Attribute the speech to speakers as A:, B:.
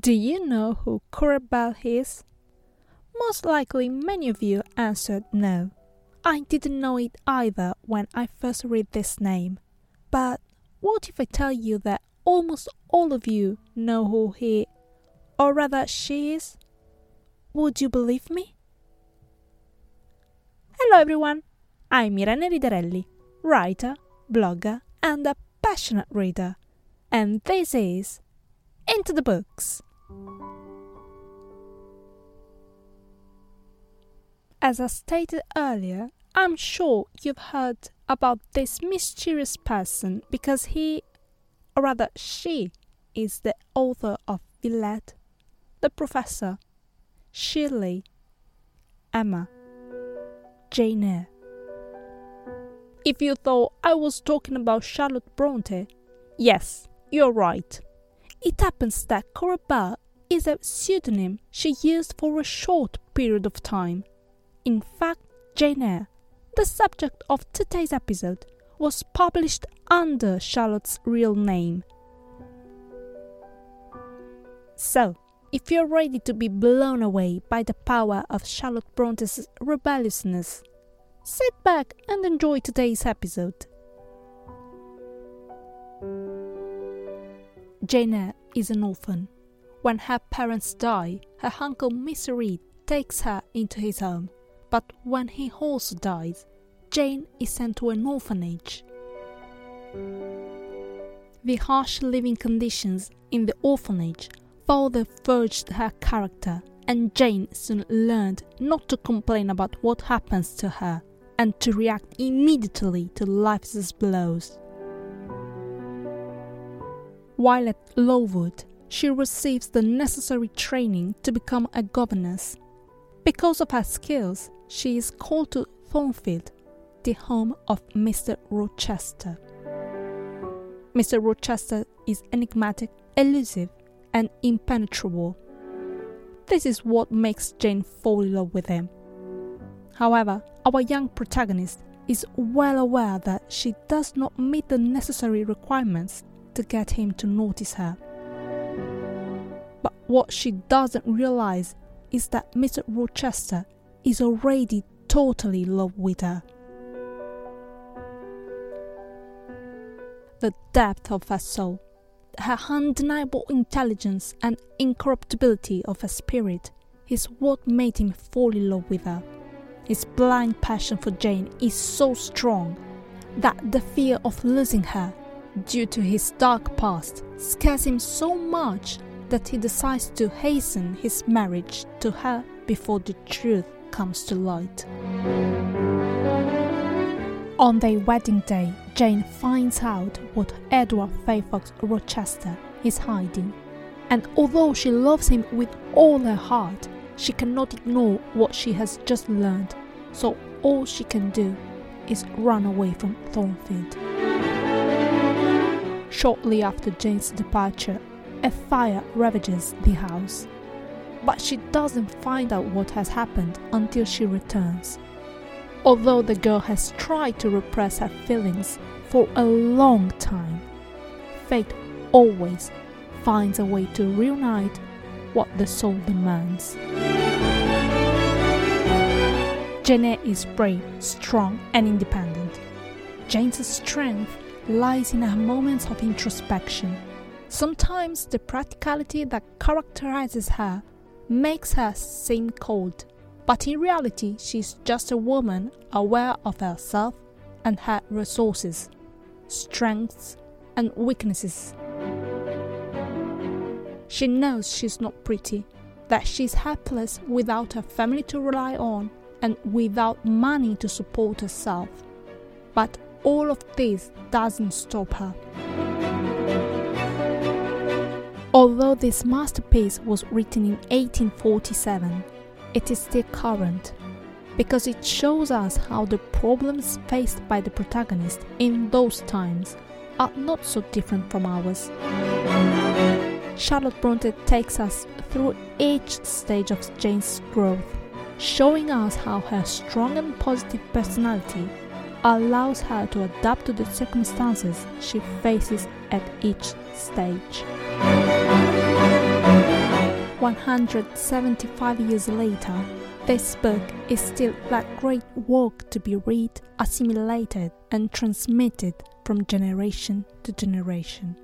A: Do you know who Bell is? Most likely many of you answered no. I didn't know it either when I first read this name. But what if I tell you that almost all of you know who he, or rather she is? Would you believe me? Hello everyone, I'm Irene Ridarelli, writer, blogger, and a passionate reader. And this is Into the Books. As I stated earlier, I'm sure you've heard about this mysterious person because he, or rather she, is the author of Villette, the professor, Shirley, Emma, Jane Eyre. If you thought I was talking about Charlotte Bronte, yes, you're right. It happens that Currer Bell is a pseudonym she used for a short period of time in fact, Jane Eyre, the subject of today's episode, was published under Charlotte's real name. So, if you're ready to be blown away by the power of Charlotte Bronte's rebelliousness, sit back and enjoy today's episode. Jane is an orphan. When her parents die, her uncle Mr. Reed takes her into his home but when he also dies, Jane is sent to an orphanage. The harsh living conditions in the orphanage further forged her character, and Jane soon learned not to complain about what happens to her and to react immediately to life's blows. While at Lowood, she receives the necessary training to become a governess. Because of her skills, she is called to Thornfield, the home of Mr. Rochester. Mr. Rochester is enigmatic, elusive, and impenetrable. This is what makes Jane fall in love with him. However, our young protagonist is well aware that she does not meet the necessary requirements to get him to notice her. But what she doesn't realize is that Mr. Rochester is already totally in love with her. The depth of her soul, her undeniable intelligence, and incorruptibility of her spirit is what made him fall in love with her. His blind passion for Jane is so strong that the fear of losing her, due to his dark past, scares him so much that he decides to hasten his marriage to her before the truth comes to light. On their wedding day, Jane finds out what Edward Fairfax Rochester is hiding, and although she loves him with all her heart, she cannot ignore what she has just learned, so all she can do is run away from Thornfield. Shortly after Jane's departure, a fire ravages the house but she doesn't find out what has happened until she returns. Although the girl has tried to repress her feelings for a long time, fate always finds a way to reunite what the soul demands. Jane is brave, strong, and independent. Jane's strength lies in her moments of introspection. Sometimes the practicality that characterizes her makes her seem cold, but in reality, she's just a woman aware of herself and her resources, strengths, and weaknesses. She knows she's not pretty, that she's helpless without a family to rely on and without money to support herself. But all of this doesn't stop her. Although this masterpiece was written in 1847, it is still current because it shows us how the problems faced by the protagonist in those times are not so different from ours. Charlotte Bronte takes us through each stage of Jane's growth, showing us how her strong and positive personality allows her to adapt to the circumstances she faces at each stage. 175 years later, this book is still that great work to be read, assimilated, and transmitted from generation to generation.